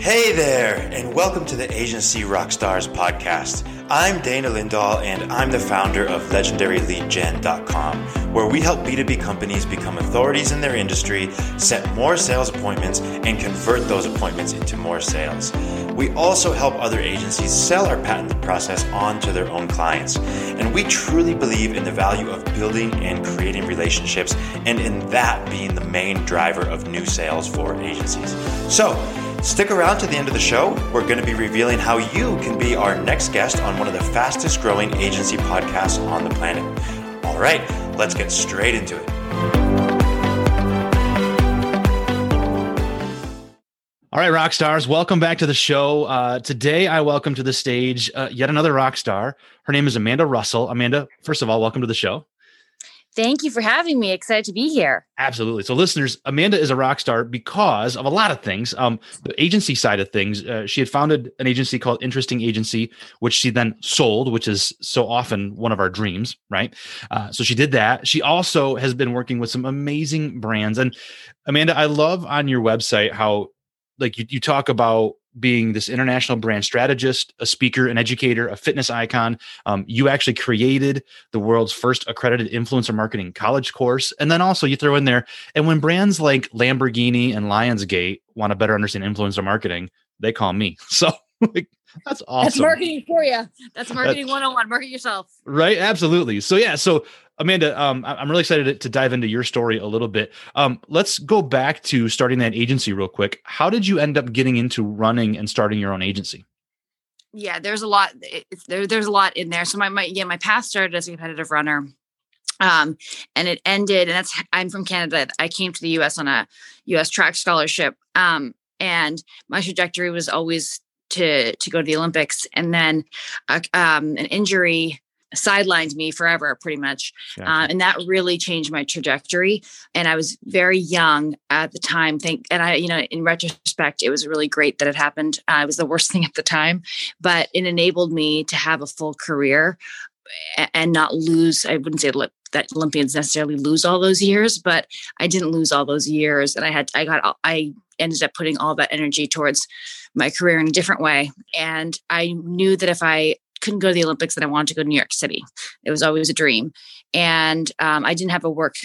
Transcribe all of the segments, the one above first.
Hey there, and welcome to the Agency Rockstars podcast. I'm Dana Lindahl, and I'm the founder of LegendaryLeadGen.com, where we help B2B companies become authorities in their industry, set more sales appointments, and convert those appointments into more sales. We also help other agencies sell our patented process on to their own clients. And we truly believe in the value of building and creating relationships, and in that being the main driver of new sales for agencies. So, Stick around to the end of the show. We're going to be revealing how you can be our next guest on one of the fastest growing agency podcasts on the planet. All right, let's get straight into it. All right, rock stars, welcome back to the show. Uh, today, I welcome to the stage uh, yet another rock star. Her name is Amanda Russell. Amanda, first of all, welcome to the show. Thank you for having me. Excited to be here. Absolutely. So, listeners, Amanda is a rock star because of a lot of things. Um, the agency side of things, uh, she had founded an agency called Interesting Agency, which she then sold, which is so often one of our dreams, right? Uh, so she did that. She also has been working with some amazing brands. And Amanda, I love on your website how, like, you, you talk about being this international brand strategist, a speaker, an educator, a fitness icon. Um, you actually created the world's first accredited influencer marketing college course. And then also you throw in there, and when brands like Lamborghini and Lionsgate want to better understand influencer marketing, they call me. So like, that's awesome. That's marketing for you. That's marketing 101. Market yourself. Right. Absolutely. So, yeah. So, Amanda, um, I'm really excited to, dive into your story a little bit. Um, let's go back to starting that agency real quick. How did you end up getting into running and starting your own agency? Yeah, there's a lot. There, there's a lot in there. So my, my yeah, my path started as a competitive runner, um, and it ended. And that's I'm from Canada. I came to the U.S. on a U.S. track scholarship, um, and my trajectory was always to to go to the Olympics, and then uh, um, an injury sidelined me forever pretty much uh, and that really changed my trajectory and i was very young at the time think and i you know in retrospect it was really great that it happened uh, it was the worst thing at the time but it enabled me to have a full career and not lose i wouldn't say that olympians necessarily lose all those years but i didn't lose all those years and i had i got i ended up putting all that energy towards my career in a different way and i knew that if i couldn't go to the Olympics and I wanted to go to New York City. It was always a dream. And um, I didn't have a work,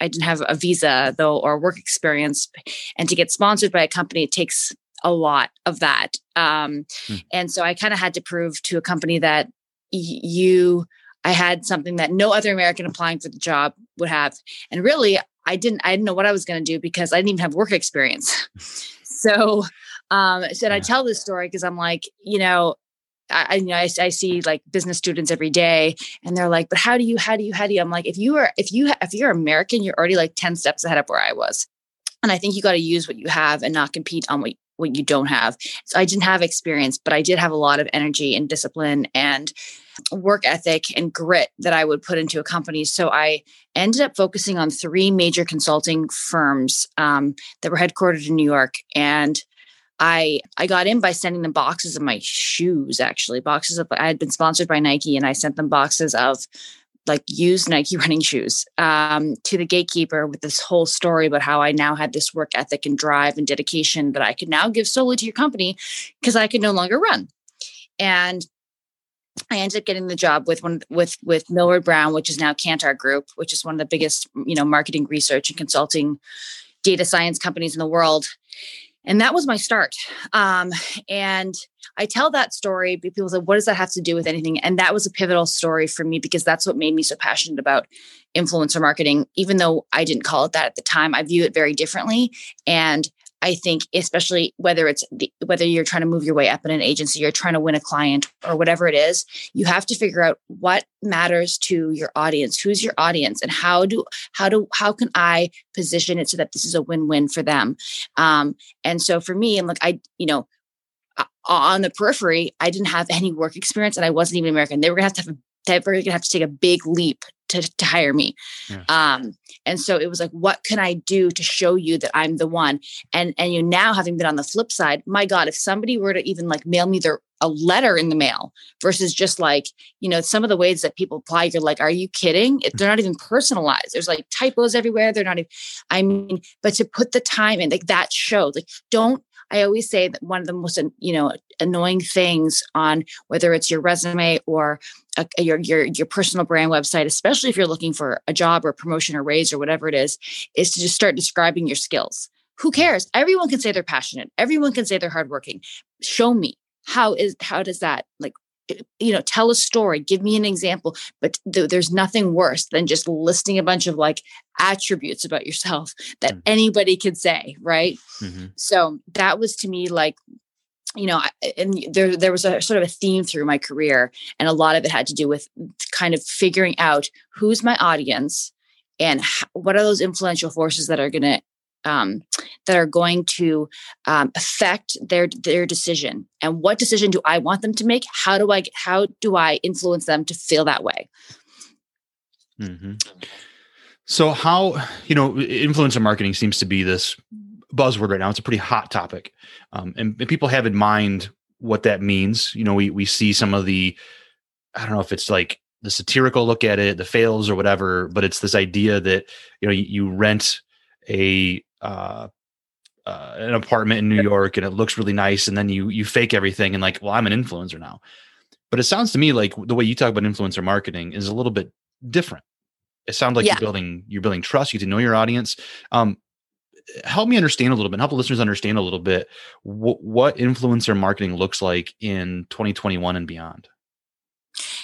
I didn't have a visa though, or work experience. And to get sponsored by a company, it takes a lot of that. Um, hmm. And so I kind of had to prove to a company that y- you, I had something that no other American applying for the job would have. And really, I didn't, I didn't know what I was going to do because I didn't even have work experience. so, um, so yeah. I tell this story because I'm like, you know, I, you know, I, I, see like business students every day and they're like, but how do you, how do you, how do you, I'm like, if you are, if you, if you're American, you're already like 10 steps ahead of where I was. And I think you got to use what you have and not compete on what, what you don't have. So I didn't have experience, but I did have a lot of energy and discipline and work ethic and grit that I would put into a company. So I ended up focusing on three major consulting firms um, that were headquartered in New York. And I I got in by sending them boxes of my shoes, actually boxes of I had been sponsored by Nike, and I sent them boxes of like used Nike running shoes um, to the gatekeeper with this whole story about how I now had this work ethic and drive and dedication that I could now give solely to your company because I could no longer run. And I ended up getting the job with one with with Millward Brown, which is now Kantar Group, which is one of the biggest you know marketing research and consulting data science companies in the world and that was my start. Um, and i tell that story people say what does that have to do with anything? And that was a pivotal story for me because that's what made me so passionate about influencer marketing even though i didn't call it that at the time. I view it very differently. And I think, especially whether it's the, whether you're trying to move your way up in an agency, you're trying to win a client or whatever it is, you have to figure out what matters to your audience. Who's your audience, and how do how do how can I position it so that this is a win-win for them? Um, and so for me, I'm like, I you know, on the periphery, I didn't have any work experience, and I wasn't even American. They were gonna have to have a they were gonna have to take a big leap to, to hire me. Yeah. Um, and so it was like, what can I do to show you that I'm the one? And and you now having been on the flip side, my God, if somebody were to even like mail me their a letter in the mail versus just like, you know, some of the ways that people apply, you're like, are you kidding? They're not even personalized. There's like typos everywhere. They're not even, I mean, but to put the time in, like that shows, like, don't I always say that one of the most you know annoying things on whether it's your resume or a, your your your personal brand website, especially if you're looking for a job or a promotion or raise or whatever it is, is to just start describing your skills. Who cares? Everyone can say they're passionate. Everyone can say they're hardworking. Show me how is how does that like you know tell a story give me an example but th- there's nothing worse than just listing a bunch of like attributes about yourself that mm-hmm. anybody could say right mm-hmm. so that was to me like you know and there there was a sort of a theme through my career and a lot of it had to do with kind of figuring out who's my audience and what are those influential forces that are going to um, that are going to um, affect their their decision and what decision do i want them to make? How do i how do i influence them to feel that way? Mm-hmm. so how you know influencer marketing seems to be this buzzword right now. It's a pretty hot topic um, and, and people have in mind what that means. You know we we see some of the i don't know if it's like the satirical look at it the fails or whatever but it's this idea that you know you, you rent a uh, uh, an apartment in New York and it looks really nice, and then you you fake everything and like, well, I'm an influencer now. But it sounds to me like the way you talk about influencer marketing is a little bit different. It sounds like yeah. you're building you're building trust. You get to know your audience. Um, help me understand a little bit. Help the listeners understand a little bit wh- what influencer marketing looks like in 2021 and beyond.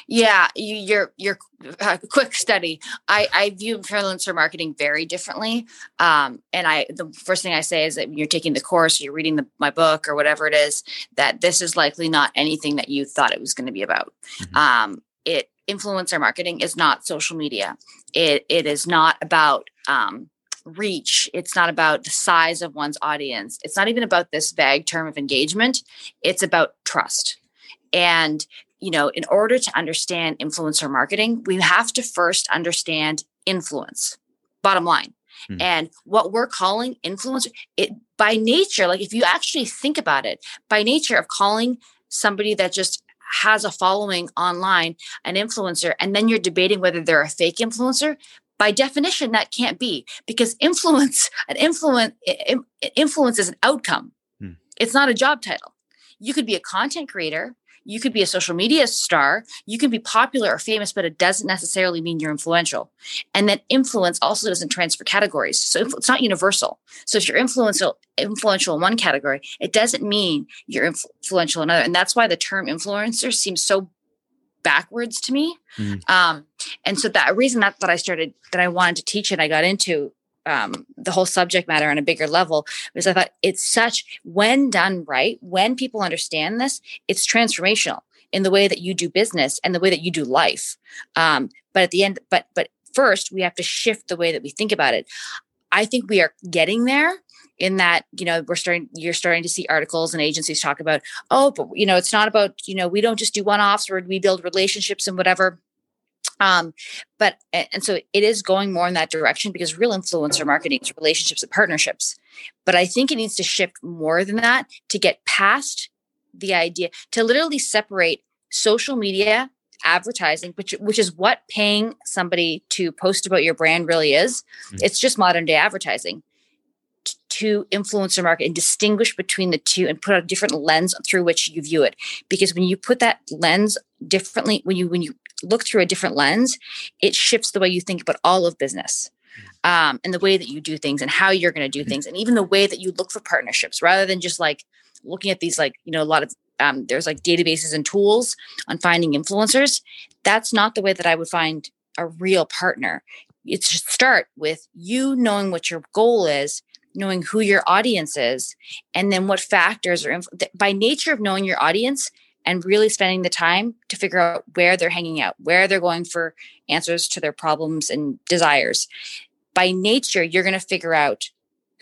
Yeah, you, your your uh, quick study. I I view influencer marketing very differently. Um, and I the first thing I say is that when you're taking the course, you're reading the, my book or whatever it is, that this is likely not anything that you thought it was going to be about. Mm-hmm. Um, it influencer marketing is not social media. It it is not about um, reach. It's not about the size of one's audience. It's not even about this vague term of engagement. It's about trust. And you know, in order to understand influencer marketing, we have to first understand influence, bottom line. Hmm. And what we're calling influencer, it by nature, like if you actually think about it, by nature of calling somebody that just has a following online an influencer, and then you're debating whether they're a fake influencer, by definition, that can't be because influence, an influence, influence is an outcome. Hmm. It's not a job title. You could be a content creator you could be a social media star, you can be popular or famous, but it doesn't necessarily mean you're influential. And that influence also doesn't transfer categories. So it's not universal. So if you're influential influential in one category, it doesn't mean you're influential in another. And that's why the term influencer seems so backwards to me. Mm. Um, and so that reason that, that I started that I wanted to teach it, I got into um, the whole subject matter on a bigger level because I thought it's such when done right, when people understand this, it's transformational in the way that you do business and the way that you do life. Um, but at the end, but but first we have to shift the way that we think about it. I think we are getting there in that you know we're starting you're starting to see articles and agencies talk about oh but you know it's not about you know we don't just do one-offs or we build relationships and whatever um, but and so it is going more in that direction because real influencer marketing is relationships and partnerships. But I think it needs to shift more than that to get past the idea to literally separate social media advertising, which which is what paying somebody to post about your brand really is. Mm-hmm. It's just modern day advertising to influencer market and distinguish between the two and put a different lens through which you view it because when you put that lens differently when you when you look through a different lens, it shifts the way you think about all of business. Um, and the way that you do things and how you're going to do mm-hmm. things and even the way that you look for partnerships rather than just like looking at these like you know a lot of um, there's like databases and tools on finding influencers that's not the way that i would find a real partner it should start with you knowing what your goal is knowing who your audience is and then what factors are inf- by nature of knowing your audience and really spending the time to figure out where they're hanging out, where they're going for answers to their problems and desires. By nature, you're going to figure out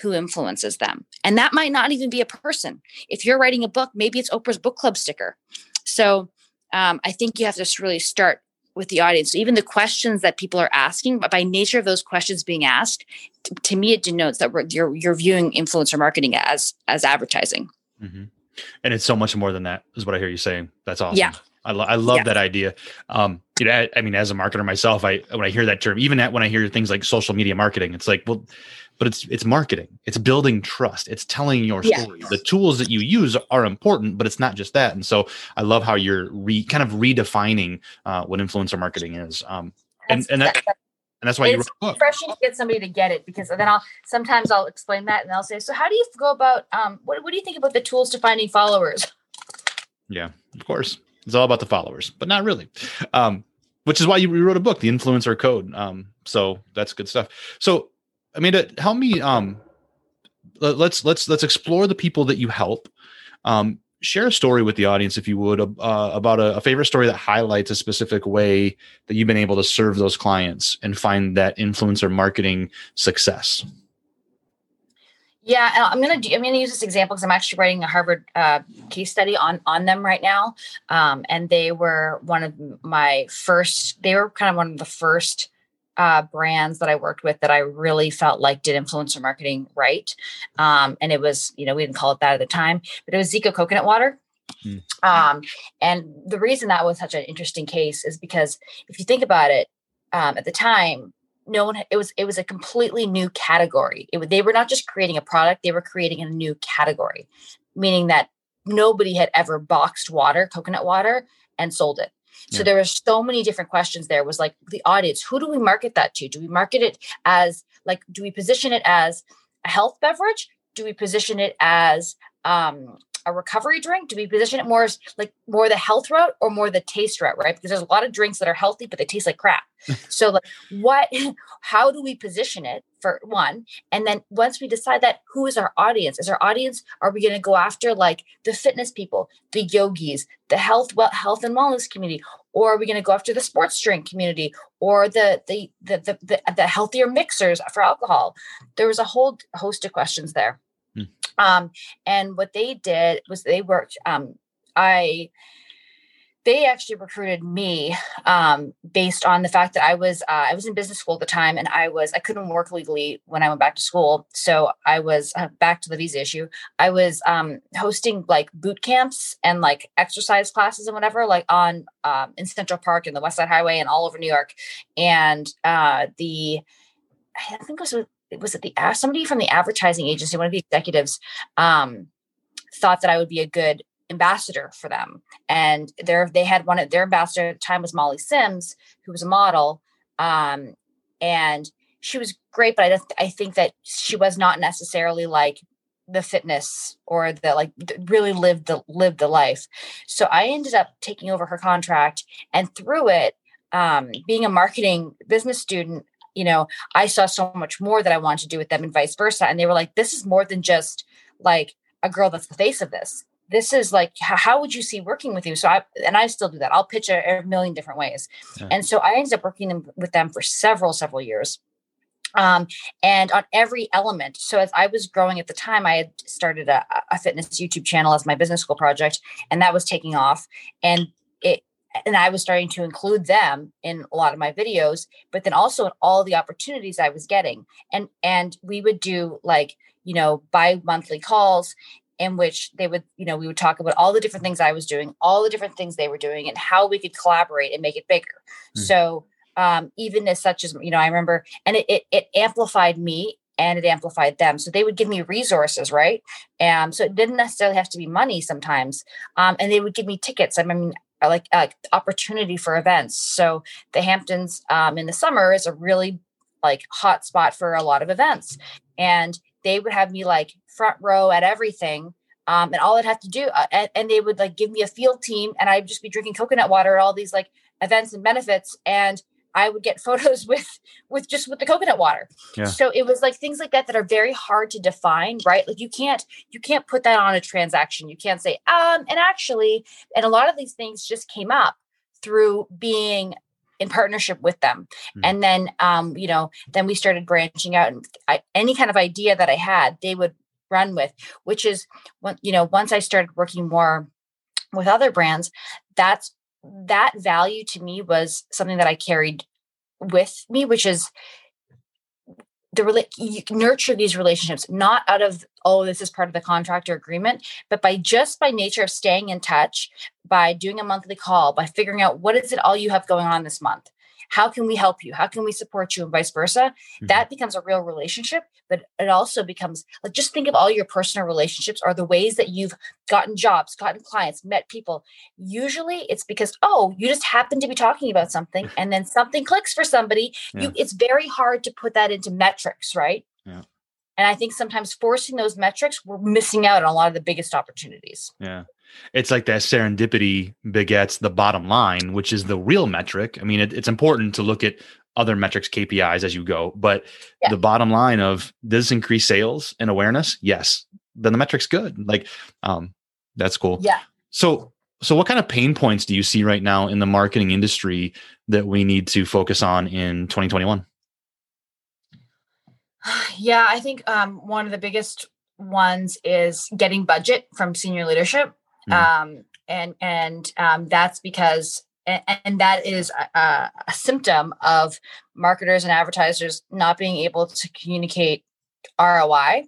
who influences them. And that might not even be a person. If you're writing a book, maybe it's Oprah's book club sticker. So um, I think you have to really start with the audience. So even the questions that people are asking, but by nature of those questions being asked, to, to me, it denotes that you're you're viewing influencer marketing as as advertising. Mm-hmm and it's so much more than that is what i hear you saying. That's awesome. Yeah. I, lo- I love yeah. that idea. Um you know I, I, mean as a marketer myself i when i hear that term even at when i hear things like social media marketing it's like well but it's it's marketing. It's building trust. It's telling your Yeah. story. The tools that you use are important but it's not just that. And so i love how you're re kind of redefining uh, what influencer marketing is. Um and and that- and that's why you wrote it's a book refreshing to get somebody to get it because then I'll sometimes I'll explain that and they'll say, so how do you go about um what, what do you think about the tools to finding followers? Yeah, of course. It's all about the followers, but not really. Um, which is why you wrote a book, The Influencer Code. Um, so that's good stuff. So, Amanda, help me. Um, let, let's let's let's explore the people that you help. Um, share a story with the audience, if you would, uh, about a, a favorite story that highlights a specific way that you've been able to serve those clients and find that influencer marketing success. Yeah, I'm gonna do, I'm gonna use this example because I'm actually writing a Harvard uh, case study on on them right now, um, and they were one of my first. They were kind of one of the first uh, brands that I worked with that I really felt like did influencer marketing right, um, and it was you know we didn't call it that at the time, but it was Zico coconut water. Hmm. Um, and the reason that was such an interesting case is because if you think about it, um, at the time no one it was it was a completely new category it, they were not just creating a product they were creating a new category meaning that nobody had ever boxed water coconut water and sold it so Yeah. there were so many different questions there. Was like the audience who do we market that to? Do we market it as like do we position it as a health beverage? Do we position it as um a recovery drink? Do we position it more as like more the health route or more the taste route right? Because there's a lot of drinks that are healthy but they taste like crap. So like what how do we position it for one and then once we decide that who is our audience? Is our audience are we going to go after like the fitness people the yogis the health well health and wellness community? Or are we going to go after the sports drink community or the the the the, the, the healthier mixers for alcohol? There was a whole host of questions there. Hmm. um and what they did was they worked um i they actually recruited me um, based on the fact that I was uh, I was in business school at the time, and I was I couldn't work legally when I went back to school, so I was uh, back to the visa issue. I was um, hosting like boot camps and like exercise classes and whatever, like on um, in Central Park and the West Side Highway and all over New York. And uh, the I think it was it was it the somebody from the advertising agency, one of the executives, um, thought that I would be a good ambassador for them and their they had one of their ambassador at the time was Molly Sims, who was a model, um, and she was great. But I I think that she was not necessarily like the fitness or the like really lived the lived the life. So I ended up taking over her contract, and through it, um, being a marketing business student, you know, I saw so much more that I wanted to do with them, and vice versa. And they were like, "This is more than just like a girl that's the face of this." This is like how, would you see working with you? So i and i still do that. I'll pitch a, a million different ways. Yeah. and so i ended up working them, with them for several several years. Um, and on every element so as i was growing at the time i had started a, a fitness youtube channel as my business school project and that was taking off. And it and i was starting to include them in a lot of my videos but then also in all the opportunities i was getting. And and we would do like you know bi-monthly calls in which they would, you know, we would talk about all the different things I was doing, all the different things they were doing, and how we could collaborate and make it bigger. Hmm. So um, even as such as, you know, I remember, and it, it, it amplified me and it amplified them. So they would give me resources, right? Um, so it didn't necessarily have to be money sometimes. Um, and they would give me tickets. I mean, like uh, opportunity for events. So the Hamptons um, in the summer is a really like hot spot for a lot of events. And they would have me like front row at everything. Um, and all I'd have to do, uh, and, and they would like give me a field team, and I'd just be drinking coconut water at all these like events and benefits, and I would get photos with with just with the coconut water. Yeah. So it was like things like that that are very hard to define, right? Like you can't you can't put that on a transaction. You can't say, um, and actually, and a lot of these things just came up through being in partnership with them Mhm. and then um you know then we started branching out and I, any kind of idea that i had they would run with which is when you know once i started working more with other brands that's that value to me was something that i carried with me which is the you nurture these relationships not out of oh this is part of the contract or agreement but by just by nature of staying in touch by doing a monthly call by figuring out what is it all you have going on this month how can we help you? How can we support you? And vice versa. Mm-hmm. that becomes a real relationship but it also becomes like just think of all your personal relationships or the ways that you've gotten jobs gotten clients met people. Usually it's because oh you just happen to be talking about something and then something clicks for somebody. Yeah. you it's very hard to put that into metrics right? Yeah. And I think sometimes forcing those metrics, we're missing out on a lot of the biggest opportunities. Yeah it's like that serendipity begets the bottom line, which is the real metric. I mean, it, it's important to look at other metrics, KPIs as you go, but yeah. the bottom line of does increase sales and awareness? Yes. Then the metric's good. Like, um, that's cool. Yeah. So, so what kind of pain points do you see right now in the marketing industry that we need to focus on in 2021? Yeah, I think um, one of the biggest ones is getting budget from senior leadership. Mm. Um, and and um, that's because and, and that is a, a, symptom of marketers and advertisers not being able to communicate ROI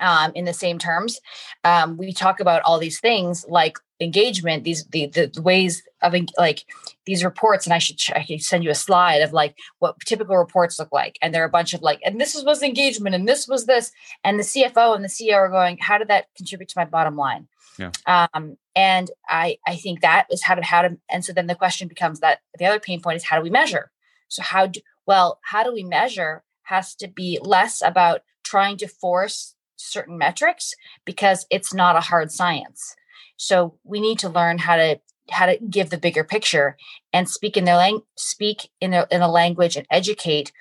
um, in the same terms. Um, we talk about all these things like engagement, these the, the ways of like these reports, and I should I should send you a slide of like what typical reports look like, and there are a bunch of like, and this was engagement, and this was this, and the CFO and the CEO are going, how did that contribute to my bottom line? Yeah. Um, and I I think that is how to how to and so then the question becomes that the other pain point is how do we measure? So how do well how do we measure has to be less about trying to force certain metrics because it's not a hard science. So we need to learn how to how to give the bigger picture and speak in their lang- speak in their in a language and educate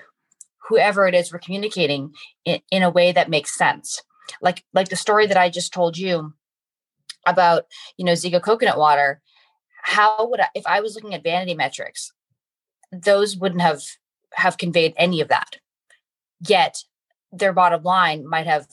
whoever it is we're communicating in, in a way that makes sense. Like like the story that I just told you about you know Zico coconut water, how would I, if I was looking at vanity metrics, those wouldn't have have conveyed any of that. Yet their bottom line might have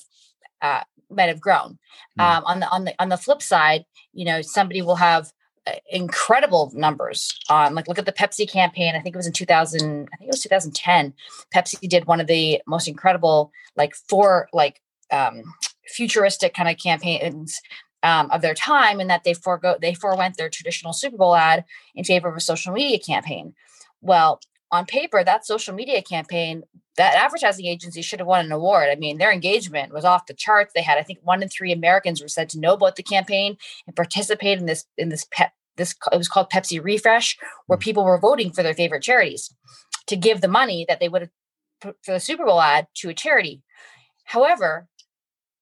uh, might have grown. Mm. Um, on the on the on the flip side, you know somebody will have uh, incredible numbers on like look at the Pepsi campaign. I think it was in 2000. I think it was 2010. Pepsi did one of the most incredible like four like um, futuristic kind of campaigns um, of their time and that they forego they forewent their traditional Super Bowl ad in favor of a social media campaign. Well, on paper, that social media campaign, that advertising agency should have won an award. I mean, their engagement was off the charts. They had, I think, one in three Americans were said to know about the campaign and participate in this in this pep this it was called Pepsi Refresh, where mm. people were voting for their favorite charities to give the money that they would have put for the Super Bowl ad to a charity. However,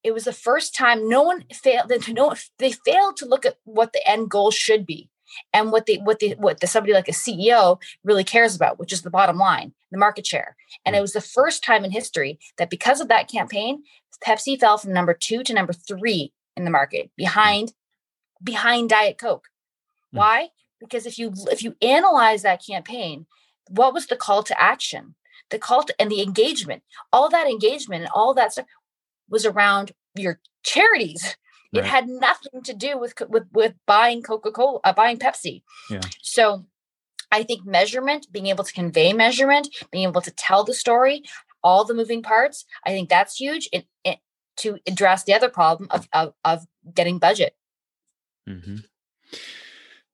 it was the first time no one failed to no they failed to look at what the end goal should be and what the what the what the somebody like a CEO really cares about, which is the bottom line, the market share. And it was the first time in history that because of that campaign, Pepsi fell from number two to number three in the market, behind behind Diet Coke. Mm. Why? Because if you if you analyze that campaign, what was the call to action? The call to, and the engagement, all that engagement and all that stuff was around your charities. Right. It had nothing to do with with with buying Coca Cola, uh, buying Pepsi. Yeah. So, I think measurement, being able to convey measurement, being able to tell the story, all the moving parts, I think that's huge. To address the other problem of of, of getting budget. Mm-hmm.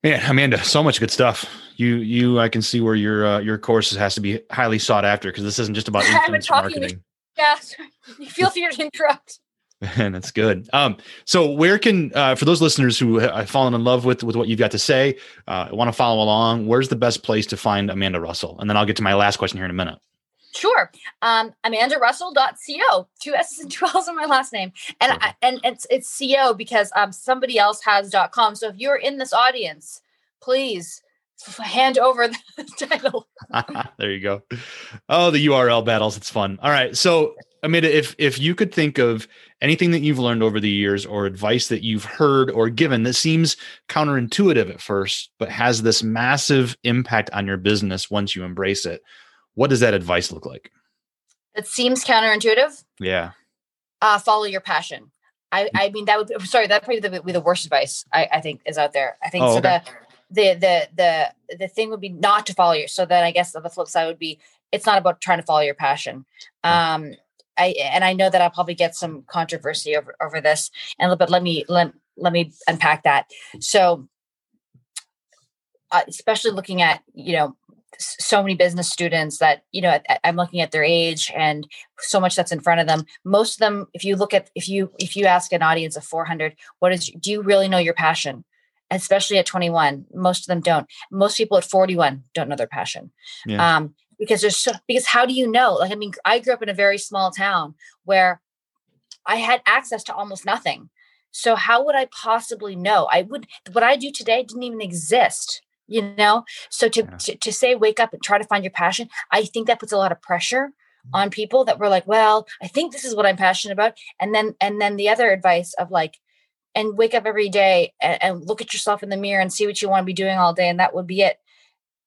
Man, Amanda, so much good stuff. You, you, I can see where your uh, your course has to be highly sought after because this isn't just about influence marketing. Yeah, sorry. feel free to interrupt. And that's good. Um, so where can uh, for those listeners who have fallen in love with with what you've got to say, uh, want to follow along? Where's the best place to find Amanda Russell? And then I'll get to my last question here in a minute. Sure. Um, AmandaRussell.co. Two S's and two L's in my last name. And I, and it's it's co because um somebody else has .com. So if you're in this audience, please hand over the title. there you go. Oh, the URL battles. It's fun. All right. So, Amanda, if if you could think of anything that you've learned over the years or advice that you've heard or given that seems counterintuitive at first, but has this massive impact on your business once you embrace it, what does that advice look like? It seems counterintuitive. Yeah. Uh, follow your passion. I, mm. I mean that would sorry that probably would be the, the worst advice I, I think is out there. I think oh, so okay. the the the the the thing would be not to follow your so then i guess the flip side would be it's not about trying to follow your passion. Um i and i know that i'll probably get some controversy over over this and but let me let, let me unpack that. So uh, especially looking at you know so many business students that you know i'm looking at their age and so much that's in front of them. Most of them if you look at if you if you ask an audience of 400 what is do you really know your passion especially at 21 most of them don't. Most people at 41 don't know their passion. Yeah. um, because there's so because how do you know? Like i mean i grew up in a very small town where i had access to almost nothing. So how would i possibly know? I would what i do today didn't even exist you know? So to, yeah. to, to say wake up and try to find your passion i think that puts a lot of pressure on people that were like well i think this is what i'm passionate about. And then and then the other advice of like and wake up every day and, and look at yourself in the mirror and see what you want to be doing all day and that would be it.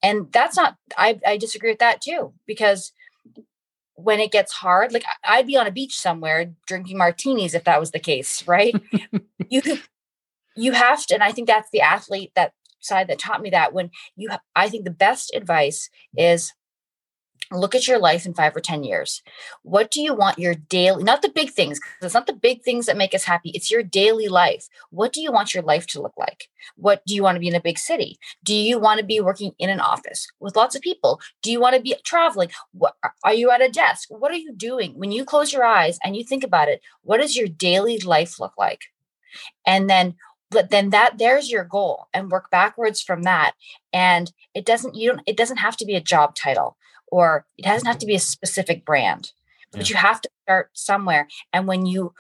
And that's not i i disagree with that too because when it gets hard like i'd be on a beach somewhere drinking martinis if that was the case right? You you have to and i think that's the athlete that side that taught me that when you i think the best advice is look at your life in five or 10 years. What do you want your daily, not the big things, because it's not the big things that make us happy. It's your daily life. What do you want your life to look like? What do you want to be in a big city? Do you want to be working in an office with lots of people? Do you want to be traveling? What, are you at a desk? What are you doing? When you close your eyes and you think about it, what does your daily life look like? And then but then that there's your goal and work backwards from that and it doesn't you don't it doesn't have to be a job title or it doesn't have to be a specific brand but yeah. you have to start somewhere and when you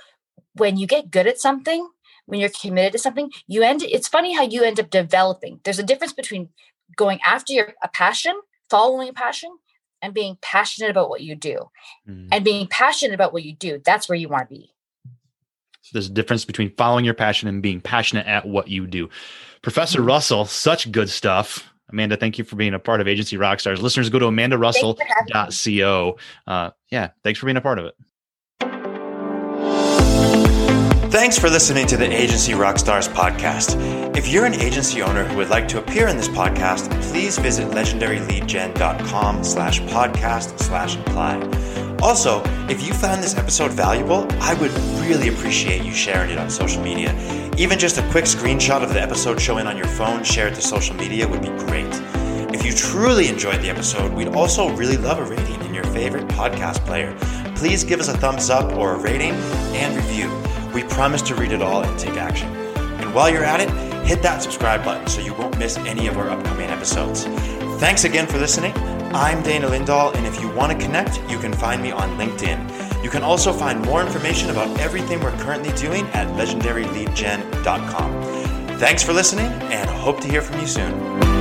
when you get good at something when you're committed to something you end it's funny how you end up developing there's a difference between going after your a passion following a passion and being passionate about what you do mm. and being passionate about what you do that's where you want to be there's a difference between following your passion and being passionate at what you do. Professor mm-hmm. Russell, such good stuff. Amanda, thank you for being a part of Agency Rockstars. Listeners, go to amandarussell.co. Uh, yeah, thanks for being a part of it. Thanks for listening to the Agency Rockstars podcast. If you're an agency owner who would like to appear in this podcast, please visit legendaryleadgen.com slash podcast slash apply. Also, if you found this episode valuable, I would really appreciate you sharing it on social media. Even just a quick screenshot of the episode showing on your phone shared to social media would be great. If you truly enjoyed the episode, we'd also really love a rating in your favorite podcast player. Please give us a thumbs up or a rating and review. We promise to read it all and take action. And while you're at it, hit that subscribe button so you won't miss any of our upcoming episodes. Thanks again for listening. I'm Dana Lindahl, and if you want to connect, you can find me on LinkedIn. You can also find more information about everything we're currently doing at legendaryleadgen.com. Thanks for listening, and hope to hear from you soon.